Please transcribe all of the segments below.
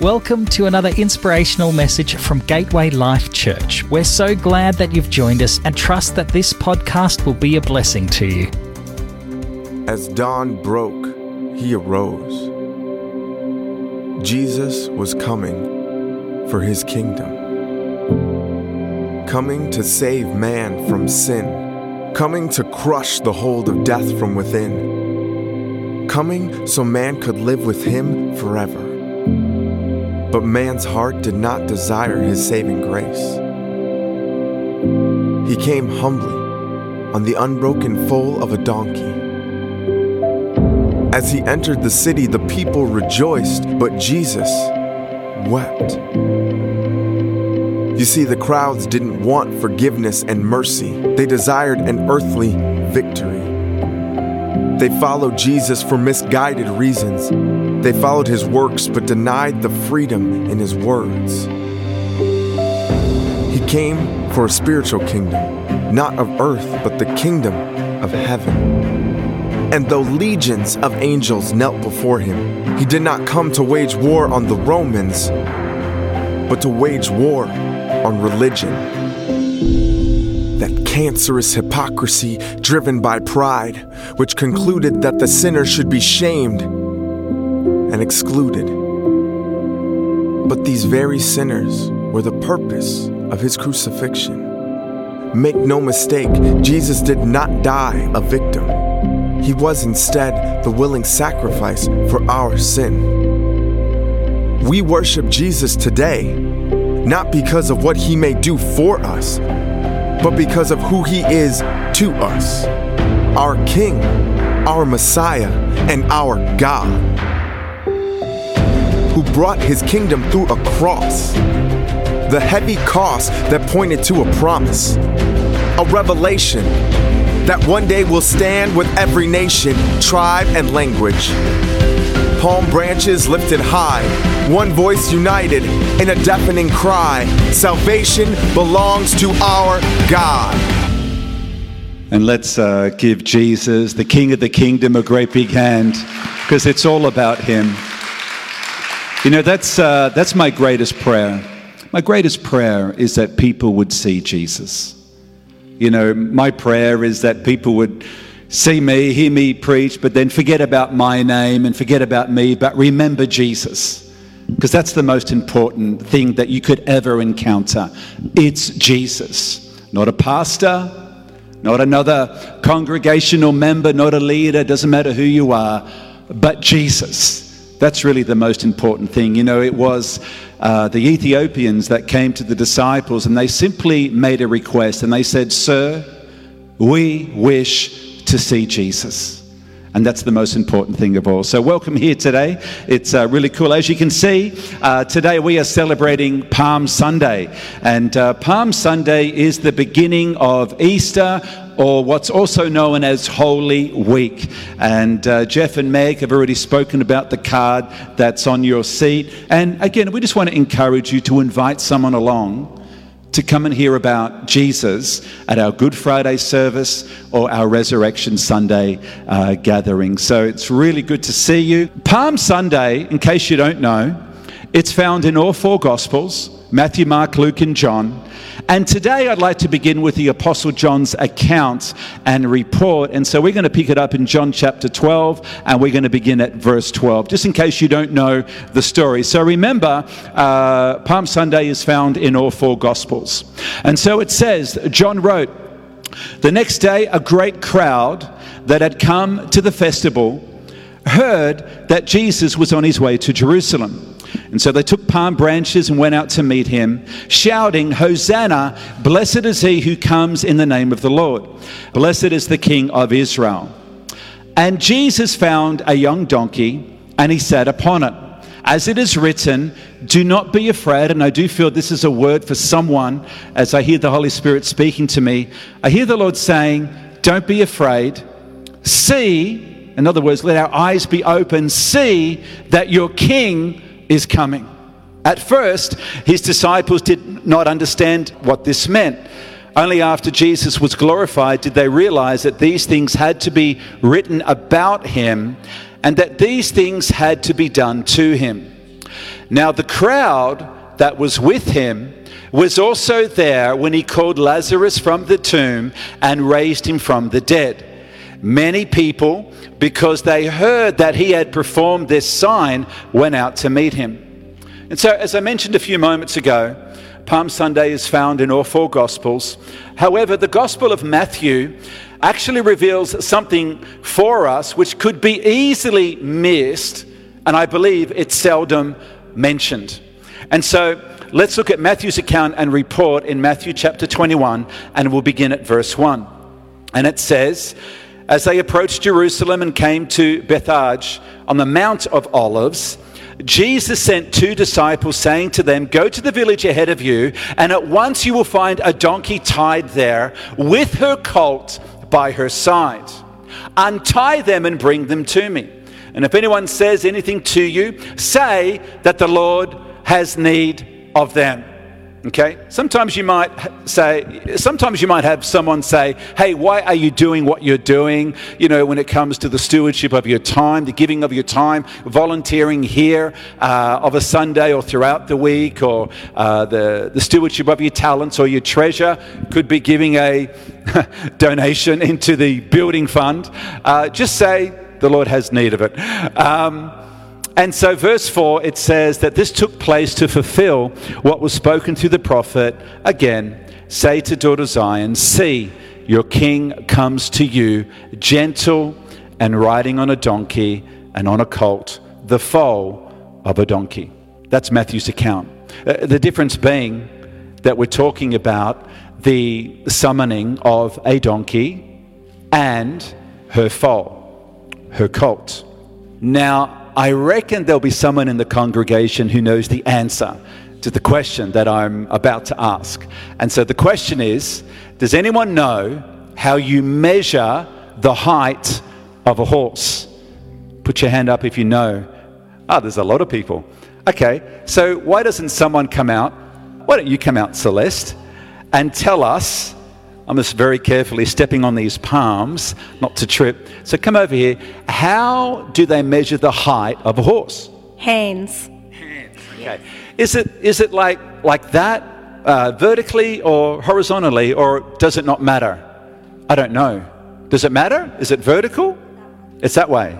Welcome to another inspirational message from Gateway Life Church. We're so glad that you've joined us and trust that this podcast will be a blessing to you. As dawn broke, he arose. Jesus was coming for his kingdom, coming to save man from sin, coming to crush the hold of death from within, coming so man could live with him forever. But man's heart did not desire his saving grace. He came humbly on the unbroken foal of a donkey. As he entered the city, the people rejoiced, but Jesus wept. You see, the crowds didn't want forgiveness and mercy, they desired an earthly victory. They followed Jesus for misguided reasons. They followed his works but denied the freedom in his words. He came for a spiritual kingdom, not of earth, but the kingdom of heaven. And though legions of angels knelt before him, he did not come to wage war on the Romans, but to wage war on religion. That cancerous hypocrisy driven by pride, which concluded that the sinner should be shamed and excluded. But these very sinners were the purpose of his crucifixion. Make no mistake, Jesus did not die a victim. He was instead the willing sacrifice for our sin. We worship Jesus today, not because of what he may do for us, but because of who he is to us our King, our Messiah, and our God who brought his kingdom through a cross. The heavy cost that pointed to a promise, a revelation that one day will stand with every nation, tribe, and language. Palm branches lifted high, one voice united in a deafening cry Salvation belongs to our God. And let's uh, give Jesus, the King of the Kingdom, a great big hand because it's all about Him. You know, that's, uh, that's my greatest prayer. My greatest prayer is that people would see Jesus. You know, my prayer is that people would see me, hear me preach, but then forget about my name and forget about me, but remember Jesus. Because that's the most important thing that you could ever encounter. It's Jesus, not a pastor, not another congregational member, not a leader, doesn't matter who you are, but Jesus. That's really the most important thing. You know, it was uh, the Ethiopians that came to the disciples and they simply made a request and they said, Sir, we wish to see Jesus. And that's the most important thing of all. So, welcome here today. It's uh, really cool. As you can see, uh, today we are celebrating Palm Sunday. And uh, Palm Sunday is the beginning of Easter or what's also known as Holy Week. And uh, Jeff and Meg have already spoken about the card that's on your seat. And again, we just want to encourage you to invite someone along to come and hear about Jesus at our Good Friday service or our Resurrection Sunday uh, gathering. So it's really good to see you. Palm Sunday, in case you don't know, it's found in all four Gospels Matthew, Mark, Luke, and John. And today I'd like to begin with the Apostle John's account and report. And so we're going to pick it up in John chapter 12, and we're going to begin at verse 12, just in case you don't know the story. So remember, uh, Palm Sunday is found in all four Gospels. And so it says, John wrote, The next day, a great crowd that had come to the festival heard that Jesus was on his way to Jerusalem. And so they took palm branches and went out to meet him, shouting, Hosanna, blessed is he who comes in the name of the Lord. Blessed is the King of Israel. And Jesus found a young donkey and he sat upon it. As it is written, do not be afraid. And I do feel this is a word for someone as I hear the Holy Spirit speaking to me. I hear the Lord saying, Don't be afraid. See, in other words, let our eyes be open. See that your king is coming. At first, his disciples did not understand what this meant. Only after Jesus was glorified did they realize that these things had to be written about him and that these things had to be done to him. Now, the crowd that was with him was also there when he called Lazarus from the tomb and raised him from the dead. Many people, because they heard that he had performed this sign, went out to meet him. And so, as I mentioned a few moments ago, Palm Sunday is found in all four Gospels. However, the Gospel of Matthew actually reveals something for us which could be easily missed, and I believe it's seldom mentioned. And so, let's look at Matthew's account and report in Matthew chapter 21, and we'll begin at verse 1. And it says, As they approached Jerusalem and came to Bethphage on the Mount of Olives, Jesus sent two disciples, saying to them, Go to the village ahead of you, and at once you will find a donkey tied there with her colt by her side. Untie them and bring them to me. And if anyone says anything to you, say that the Lord has need of them. Okay? Sometimes you might say, sometimes you might have someone say, hey, why are you doing what you're doing? You know, when it comes to the stewardship of your time, the giving of your time, volunteering here uh, of a Sunday or throughout the week, or uh, the, the stewardship of your talents or your treasure, could be giving a donation into the building fund. Uh, just say, the Lord has need of it. Um, and so, verse 4, it says that this took place to fulfill what was spoken through the prophet. Again, say to daughter Zion, See, your king comes to you, gentle and riding on a donkey and on a colt, the foal of a donkey. That's Matthew's account. Uh, the difference being that we're talking about the summoning of a donkey and her foal, her colt. Now, I reckon there'll be someone in the congregation who knows the answer to the question that I'm about to ask. And so the question is Does anyone know how you measure the height of a horse? Put your hand up if you know. Ah, oh, there's a lot of people. Okay, so why doesn't someone come out? Why don't you come out, Celeste, and tell us I'm just very carefully stepping on these palms, not to trip. So come over here. How do they measure the height of a horse? Hands. Hands. Okay. Is it is it like like that, uh, vertically or horizontally, or does it not matter? I don't know. Does it matter? Is it vertical? It's that way.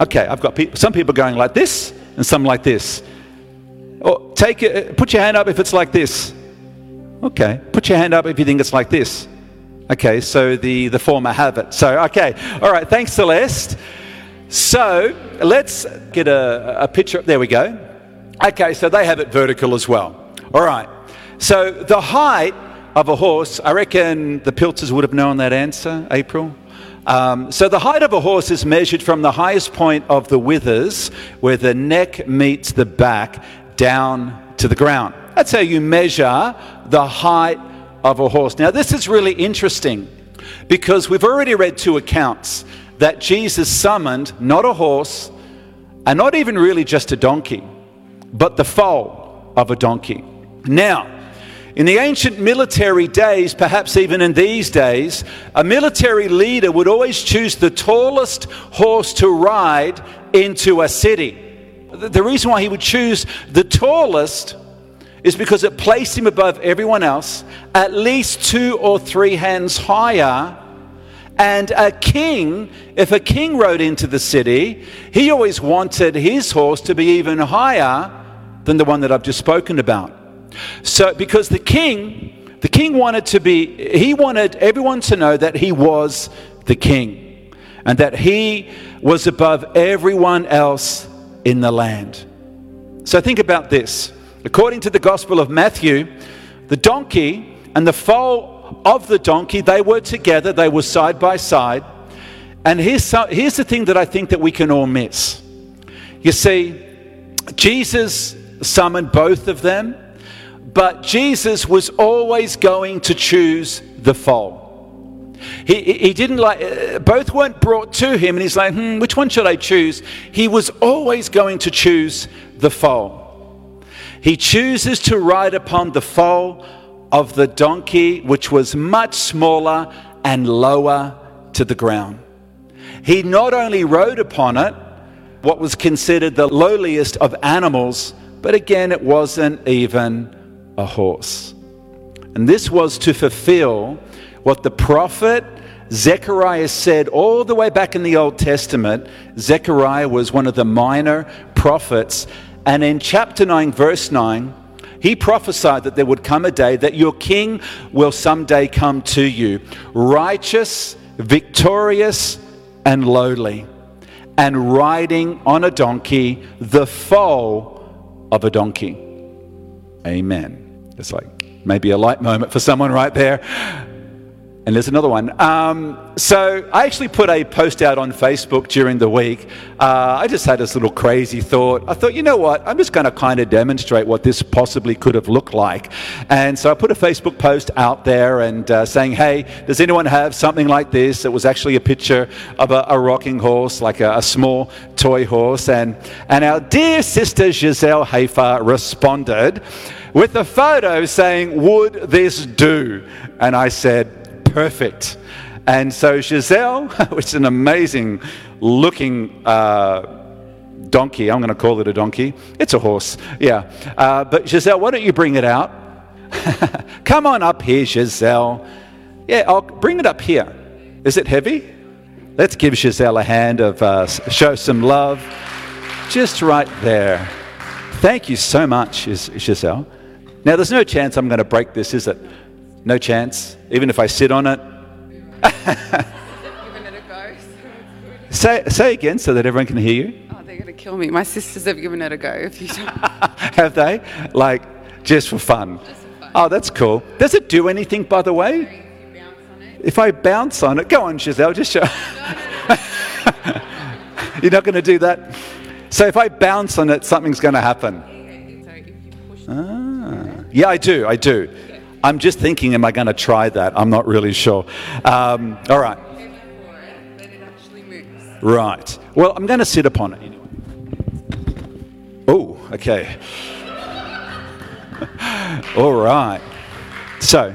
Okay. I've got pe- some people going like this and some like this. Or take it. Put your hand up if it's like this. Okay. Put your hand up if you think it's like this. Okay, so the, the former have it. So, okay. All right, thanks, Celeste. So, let's get a, a picture. There we go. Okay, so they have it vertical as well. All right. So, the height of a horse, I reckon the Pilters would have known that answer, April. Um, so, the height of a horse is measured from the highest point of the withers, where the neck meets the back, down to the ground. That's how you measure the height of a horse. Now, this is really interesting because we've already read two accounts that Jesus summoned not a horse and not even really just a donkey, but the foal of a donkey. Now, in the ancient military days, perhaps even in these days, a military leader would always choose the tallest horse to ride into a city. The reason why he would choose the tallest is because it placed him above everyone else, at least two or three hands higher. And a king, if a king rode into the city, he always wanted his horse to be even higher than the one that I've just spoken about. So, because the king, the king wanted to be, he wanted everyone to know that he was the king and that he was above everyone else in the land. So, think about this. According to the Gospel of Matthew, the donkey and the foal of the donkey, they were together, they were side by side. And here's, here's the thing that I think that we can all miss. You see, Jesus summoned both of them, but Jesus was always going to choose the foal. He, he didn't like, uh, both weren't brought to him, and he's like, hmm, which one should I choose? He was always going to choose the foal. He chooses to ride upon the foal of the donkey, which was much smaller and lower to the ground. He not only rode upon it, what was considered the lowliest of animals, but again, it wasn't even a horse. And this was to fulfill what the prophet Zechariah said all the way back in the Old Testament. Zechariah was one of the minor prophets. And in chapter 9, verse 9, he prophesied that there would come a day that your king will someday come to you, righteous, victorious, and lowly, and riding on a donkey, the foal of a donkey. Amen. It's like maybe a light moment for someone right there. And there's another one. Um, so I actually put a post out on Facebook during the week. Uh, I just had this little crazy thought. I thought, you know what? I'm just going to kind of demonstrate what this possibly could have looked like. And so I put a Facebook post out there and uh, saying, hey, does anyone have something like this? It was actually a picture of a, a rocking horse, like a, a, small toy horse. And, and our dear sister Giselle Hafer responded with a photo saying, would this do? And I said, perfect. And so Giselle, which is an amazing looking uh, donkey, I'm going to call it a donkey. It's a horse, yeah. Uh, but Giselle, why don't you bring it out? Come on up here, Giselle. Yeah, I'll bring it up here. Is it heavy? Let's give Giselle a hand of uh, show some love. Just right there. Thank you so much, Giselle. Now, there's no chance I'm going to break this, is it? No chance, even if I sit on it. say, say again so that everyone can hear you. Oh, they're going to kill me. My sisters have given it a go. If you don't. have they? Like, just for fun? Just for fun. Oh, that's cool. Does it do anything, by the way? If I bounce on it, go on, Giselle, just show. You're not going to do that? So if I bounce on it, something's going to happen. Ah. Yeah, I do. I do. I'm just thinking, am I going to try that? I'm not really sure. Um, all right. Right. Well, I'm going to sit upon it anyway. Oh, okay. all right. So,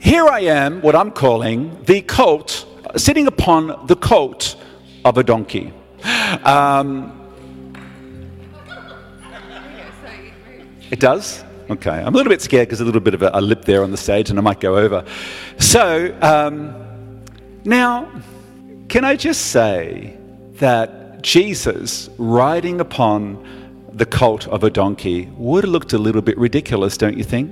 here I am, what I'm calling the colt, sitting upon the colt of a donkey. Um, it does? Okay, I'm a little bit scared because a little bit of a, a, lip there on the stage and I might go over. So, um, now, can I just say that Jesus riding upon the colt of a donkey would have looked a little bit ridiculous, don't you think?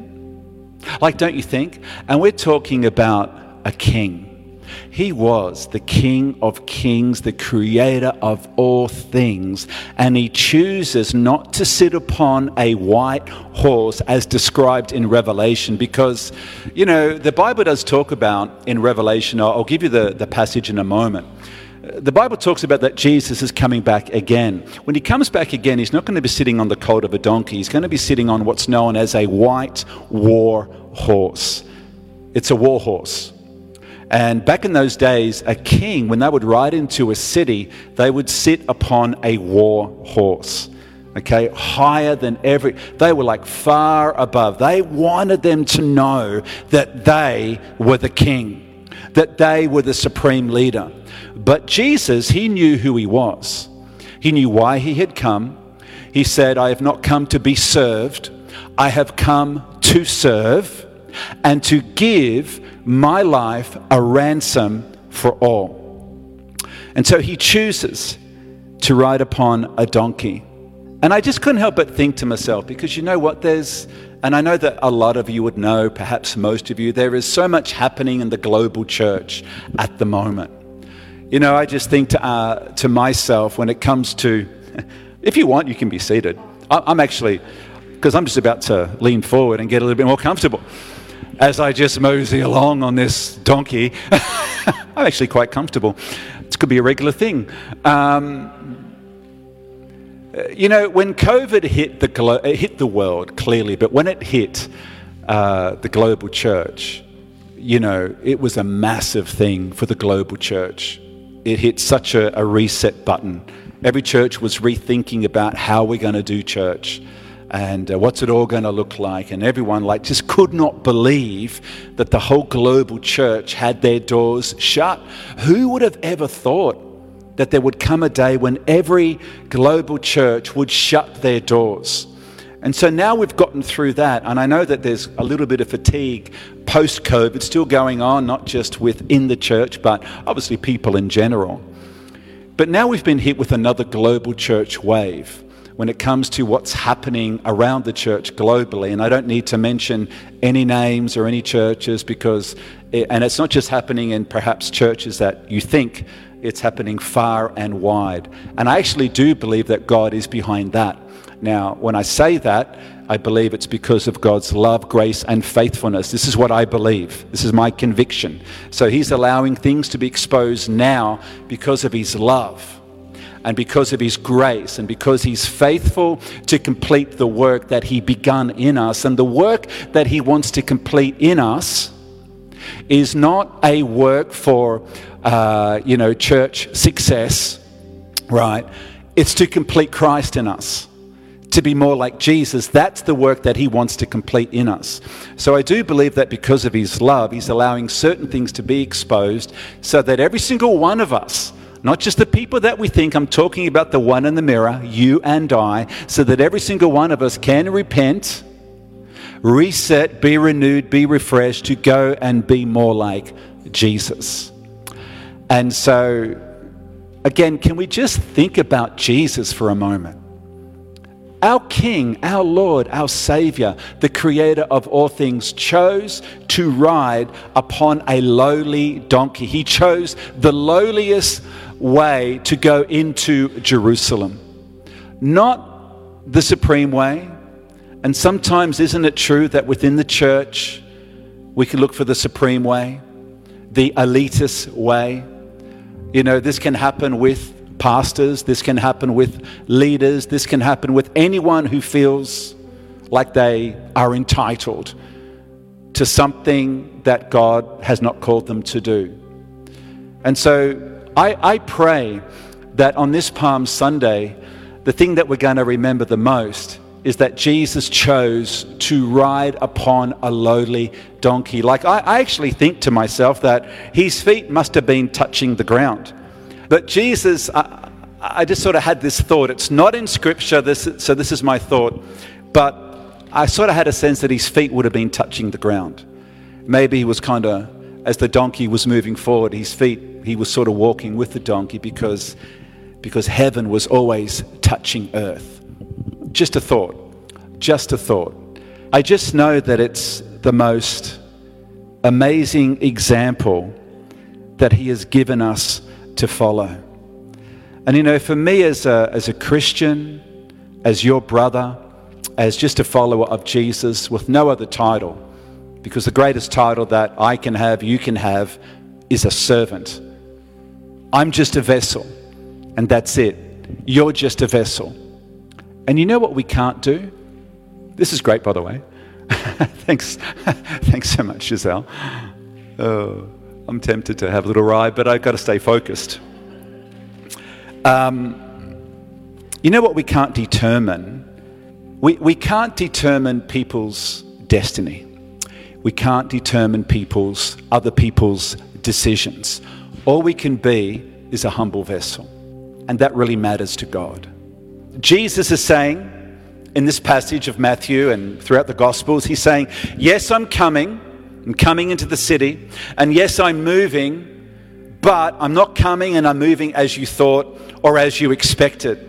Like, don't you think? And we're talking about a king he was the King of kings, the creator of all things, and he chooses not to sit upon a white horse as described in Revelation because, you know, the Bible does talk about in Revelation, I'll give you the, the passage in a moment the Bible talks about that Jesus is coming back again. When he comes back again, he's not going to be sitting on the colt of a donkey. He's going to be sitting on what's known as a white war horse. It's a war horse. And back in those days, a king, when they would ride into a city, they would sit upon a war horse. Okay, higher than every, they were like far above. They wanted them to know that they were the king, that they were the supreme leader. But Jesus, he knew who he was, he knew why he had come. He said, I have not come to be served, I have come to serve and to give my life a ransom for all. And so he chooses to ride upon a donkey. And I just couldn't help but think to myself, because you know what? There's, and I know that a lot of you would know, perhaps most of you, there is so much happening in the global church at the moment. You know, I just think to, uh, to myself when it comes to, if you want, you can be seated. I'm actually, because I'm just about to lean forward and get a little bit more comfortable as I just mosey along on this donkey. I'm actually quite comfortable. This could be a regular thing. Um, you know, when COVID hit the, glo- it hit the world clearly, but when it hit uh, the global church, you know, it was a massive thing for the global church. It hit such a, a reset button. Every church was rethinking about how we're going to do church and uh, what's it all going to look like and everyone like just could not believe that the whole global church had their doors shut who would have ever thought that there would come a day when every global church would shut their doors. And so now we've gotten through that, and I know that there's a little bit of fatigue post COVID still going on, not just within the church, but obviously people in general. But now we've been hit with another global church wave when it comes to what's happening around the church globally. And I don't need to mention any names or any churches because, it, and it's not just happening in perhaps churches that you think, it's happening far and wide. And I actually do believe that God is behind that. Now, when I say that, I believe it's because of God's love, grace, and faithfulness. This is what I believe. This is my conviction. So He's allowing things to be exposed now because of His love and because of His grace and because He's faithful to complete the work that He begun in us. And the work that He wants to complete in us is not a work for, uh, you know, church success, right? It's to complete Christ in us to be more like Jesus. That's the work that He wants to complete in us. So I do believe that because of His love, He's allowing certain things to be exposed so that every single one of us, not just the people that we think, I'm talking about the one in the mirror, you and I, so that every single one of us can repent, reset, be renewed, be refreshed to go and be more like Jesus. And so, again, can we just think about Jesus for a moment? Our King, our Lord, our Savior, the Creator of all things, chose to ride upon a lowly donkey. He chose the lowliest way to go into Jerusalem, not the supreme way. And sometimes, isn't it true that within the church, we can look for the supreme way, the elitist way? You know, this can happen with pastors, this can happen with leaders, this can happen with anyone who feels like they are entitled to something that God has not called them to do. And so I, I pray that on this Palm Sunday, the thing that we're going to remember the most is that Jesus chose to ride upon a lowly donkey. Like, I, I, actually think to myself that his feet must have been touching the ground. But Jesus, I, I just sort of had this thought. It's not in Scripture, this, so this is my thought. But I sort of had a sense that his feet would have been touching the ground. Maybe he was kind of, as the donkey was moving forward, his feet, he was sort of walking with the donkey because, because heaven was always touching earth. Just a thought. Just a thought. I just know that it's the most amazing example that he has given us to follow. And you know, for me as a, as a Christian, as your brother, as just a follower of Jesus with no other title, because the greatest title that I can have, you can have, is a servant. I'm just a vessel, and that's it. You're just a vessel. And you know what we can't do? This is great, by the way. thanks, thanks so much, Giselle. Oh. I'm tempted to have a little ride, but I've got to stay focused. Um, you know what we can't determine? We, we can't determine people's destiny. We can't determine people's, other people's decisions. All we can be is a humble vessel. And that really matters to God. Jesus is saying in this passage of Matthew and throughout the Gospels, he's saying, Yes, I'm coming I'm coming into the city, and yes, I'm moving, but I'm not coming and I'm moving as you thought or as you expected.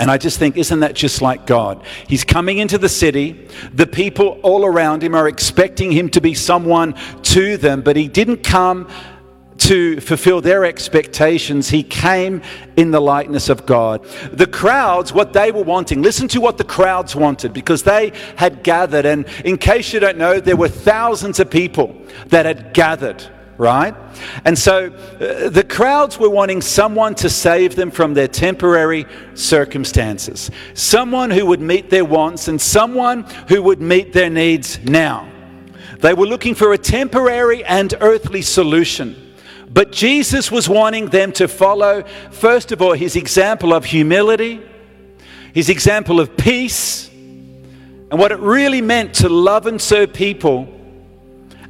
And I just think, isn't that just like God? He's coming into the city. The people all around him are expecting him to be someone to them, but he didn't come to fulfill their expectations, he came in the likeness of God. The crowds, what they were wanting, listen to what the crowds wanted because they had gathered. And in case you don't know, there were thousands of people that had gathered, right? And so uh, the crowds were wanting someone to save them from their temporary circumstances, someone who would meet their wants and someone who would meet their needs now. They were looking for a temporary and earthly solution. But Jesus was wanting them to follow, first of all, his example of humility, his example of peace, and what it really meant to love and serve people,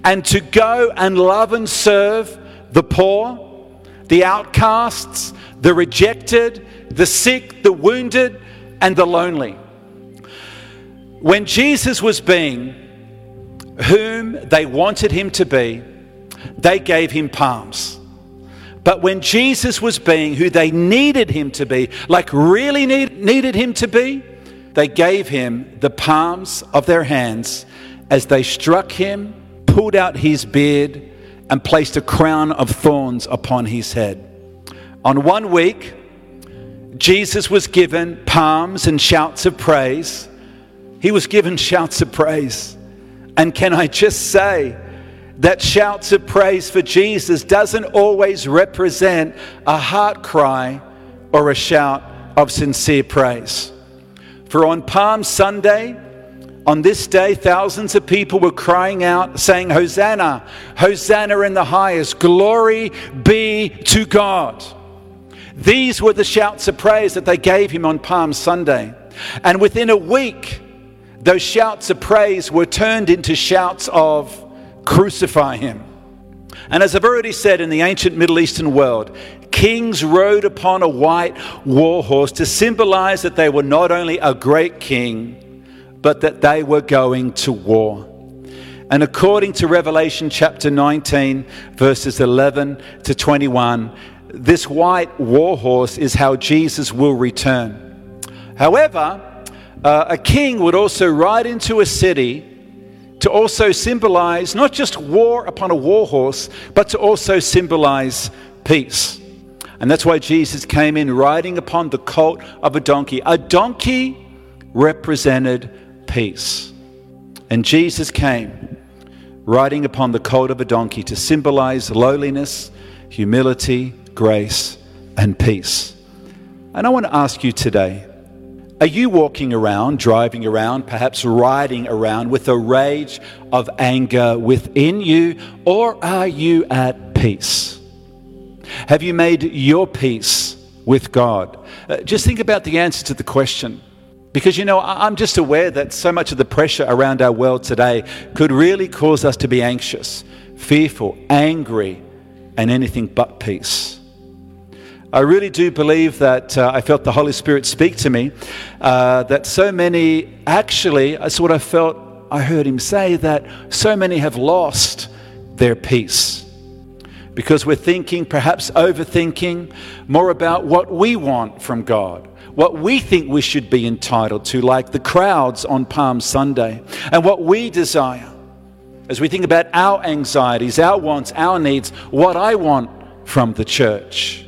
and to go and love and serve the poor, the outcasts, the rejected, the sick, the wounded, and the lonely. When Jesus was being whom they wanted him to be, they gave him palms. But when Jesus was being who they needed him to be, like really need, needed him to be, they gave him the palms of their hands as they struck him, pulled out his beard, and placed a crown of thorns upon his head. On one week, Jesus was given palms and shouts of praise. He was given shouts of praise. And can I just say that shouts of praise for Jesus doesn't always represent a heart cry or a shout of sincere praise? For on Palm Sunday, on this day, thousands of people were crying out, saying, Hosanna, Hosanna in the highest, glory be to God. These were the shouts of praise that they gave him on Palm Sunday. And within a week, those shouts of praise were turned into shouts of crucify him. And as I've already said, in the ancient Middle Eastern world, kings rode upon a white war horse to symbolize that they were not only a great king, but that they were going to war. And according to Revelation chapter 19, verses 11 to 21, this white war horse is how Jesus will return. However, uh, a king would also ride into a city to also symbolize not just war upon a war horse, but to also symbolize peace. And that's why Jesus came in riding upon the colt of a donkey. A donkey represented peace. And Jesus came riding upon the colt of a donkey to symbolize lowliness, humility, grace, and peace. And I want to ask you today are you walking around, driving around, perhaps riding around with a rage of anger within you, or are you at peace? Have you made your peace with God? Uh, just think about the answer to the question. Because, you know, I'm just aware that so much of the pressure around our world today could really cause us to be anxious, fearful, angry, and anything but peace. I really do believe that uh, I felt the Holy Spirit speak to me. Uh, that so many, actually, that's what I felt I heard him say, that so many have lost their peace. Because we're thinking, perhaps overthinking, more about what we want from God, what we think we should be entitled to, like the crowds on Palm Sunday, and what we desire. As we think about our anxieties, our wants, our needs, what I want from the church.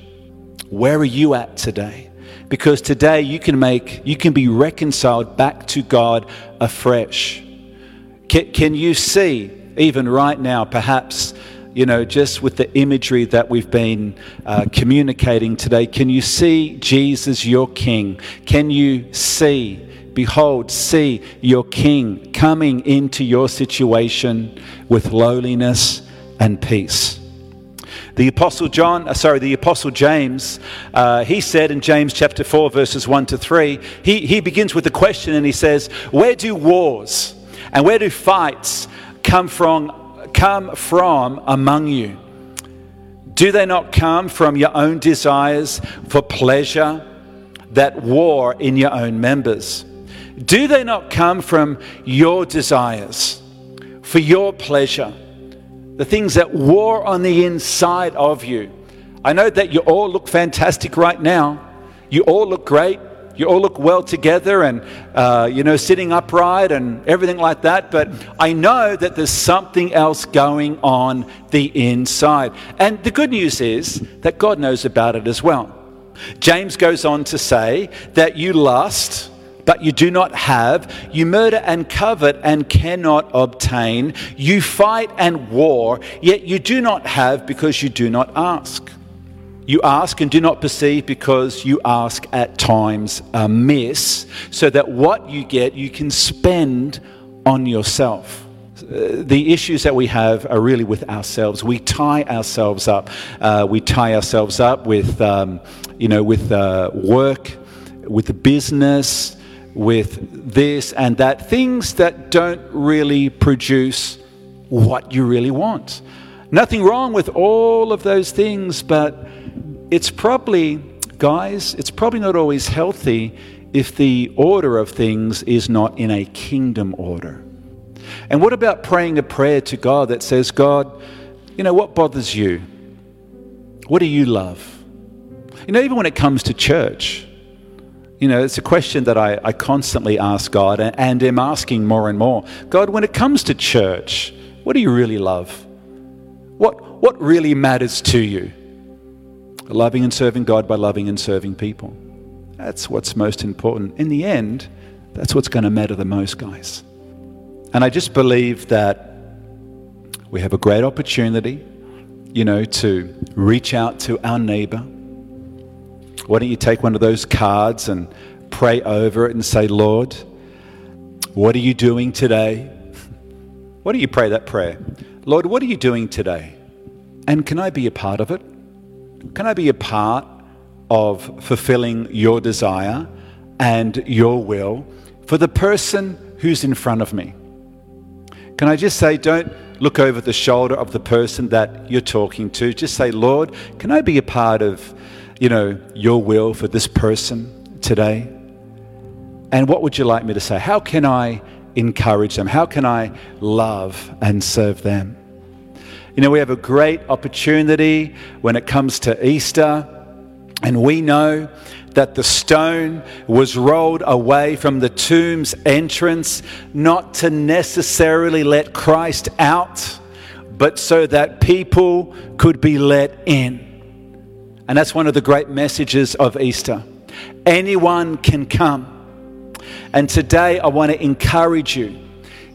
Where are you at today? Because today you can make, you can be reconciled back to God afresh. Can, can you see, even right now, perhaps, you know, just with the imagery that we've been uh, communicating today, can you see Jesus, your King? Can you see, behold, see your King coming into your situation with lowliness and peace? The Apostle John, uh, sorry, the Apostle James, uh, he said in James chapter 4, verses 1 to 3, he, he begins with a question and he says, Where do wars and where do fights come from, come from among you? Do they not come from your own desires for pleasure that war in your own members? Do they not come from your desires for your pleasure? The things that war on the inside of you. I know that you all look fantastic right now. You all look great. You all look well together and, uh, you know, sitting upright and everything like that. But I know that there's something else going on the inside. And the good news is that God knows about it as well. James goes on to say that you lust but you do not have. You murder and covet and cannot obtain. You fight and war, yet you do not have because you do not ask. You ask and do not perceive because you ask at times amiss, so that what you get you can spend on yourself. Uh, the issues that we have are really with ourselves. We tie ourselves up. Uh, we tie ourselves up with, um, you know, with uh, work, with the business, with this and that, things that don't really produce what you really want. Nothing wrong with all of those things, but it's probably, guys, it's probably not always healthy if the order of things is not in a kingdom order. And what about praying a prayer to God that says, God, you know, what bothers you? What do you love? You know, even when it comes to church, you know, it's a question that I, I constantly ask God and, and am asking more and more. God, when it comes to church, what do you really love? What, what really matters to you? Loving and serving God by loving and serving people. That's what's most important. In the end, that's what's going to matter the most, guys. And I just believe that we have a great opportunity, you know, to reach out to our neighbor. Why don't you take one of those cards and pray over it and say, Lord, what are you doing today? Why don't you pray that prayer? Lord, what are you doing today? And can I be a part of it? Can I be a part of fulfilling your desire and your will for the person who's in front of me. Can I just say, don't look over the shoulder of the person that you're talking to. Just say, Lord, can I be a part of, you know, your will for this person today? And what would you like me to say? How can I encourage them? How can I love and serve them? You know, we have a great opportunity when it comes to Easter and we know that the stone was rolled away from the tomb's entrance, not to necessarily let Christ out, but so that people could be let in. And that's one of the great messages of Easter. Anyone can come. And today I want to encourage you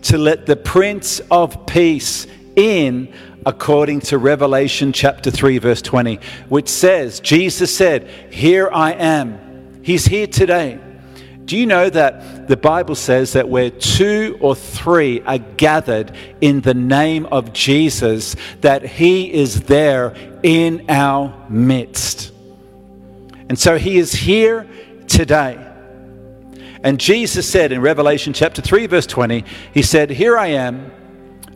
to let the Prince of Peace in according to Revelation chapter 3, verse 20, which says, Jesus said, Here I am. He's here today. Do you know that the Bible says that where two or three are gathered in the name of Jesus, that He is there in our midst? And so He is here today. And Jesus said in Revelation chapter 3, verse 20, He said, Here I am,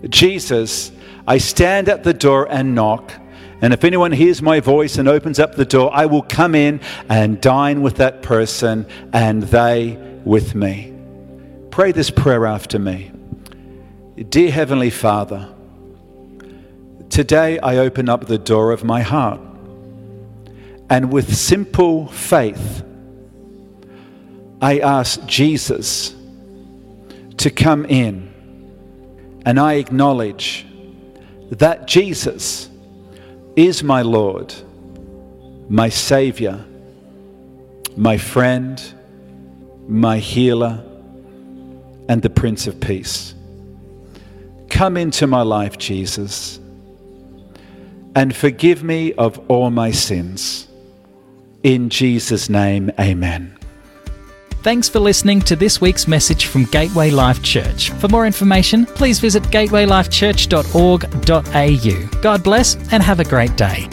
Jesus I stand at the door and knock. And if anyone hears my voice and opens up the door, I will come in and dine with that person and they with me. Pray this prayer after me. Dear Heavenly Father, today I open up the door of my heart. And with simple faith, I ask Jesus to come in. And I acknowledge that Jesus is my Lord, my Savior, my friend, my healer, and the Prince of Peace. Come into my life, Jesus, and forgive me of all my sins. In Jesus' name, amen. Thanks for listening to this week's message from Gateway Life Church. For more information, please visit gatewaylifechurch.org.au. God bless and have a great day.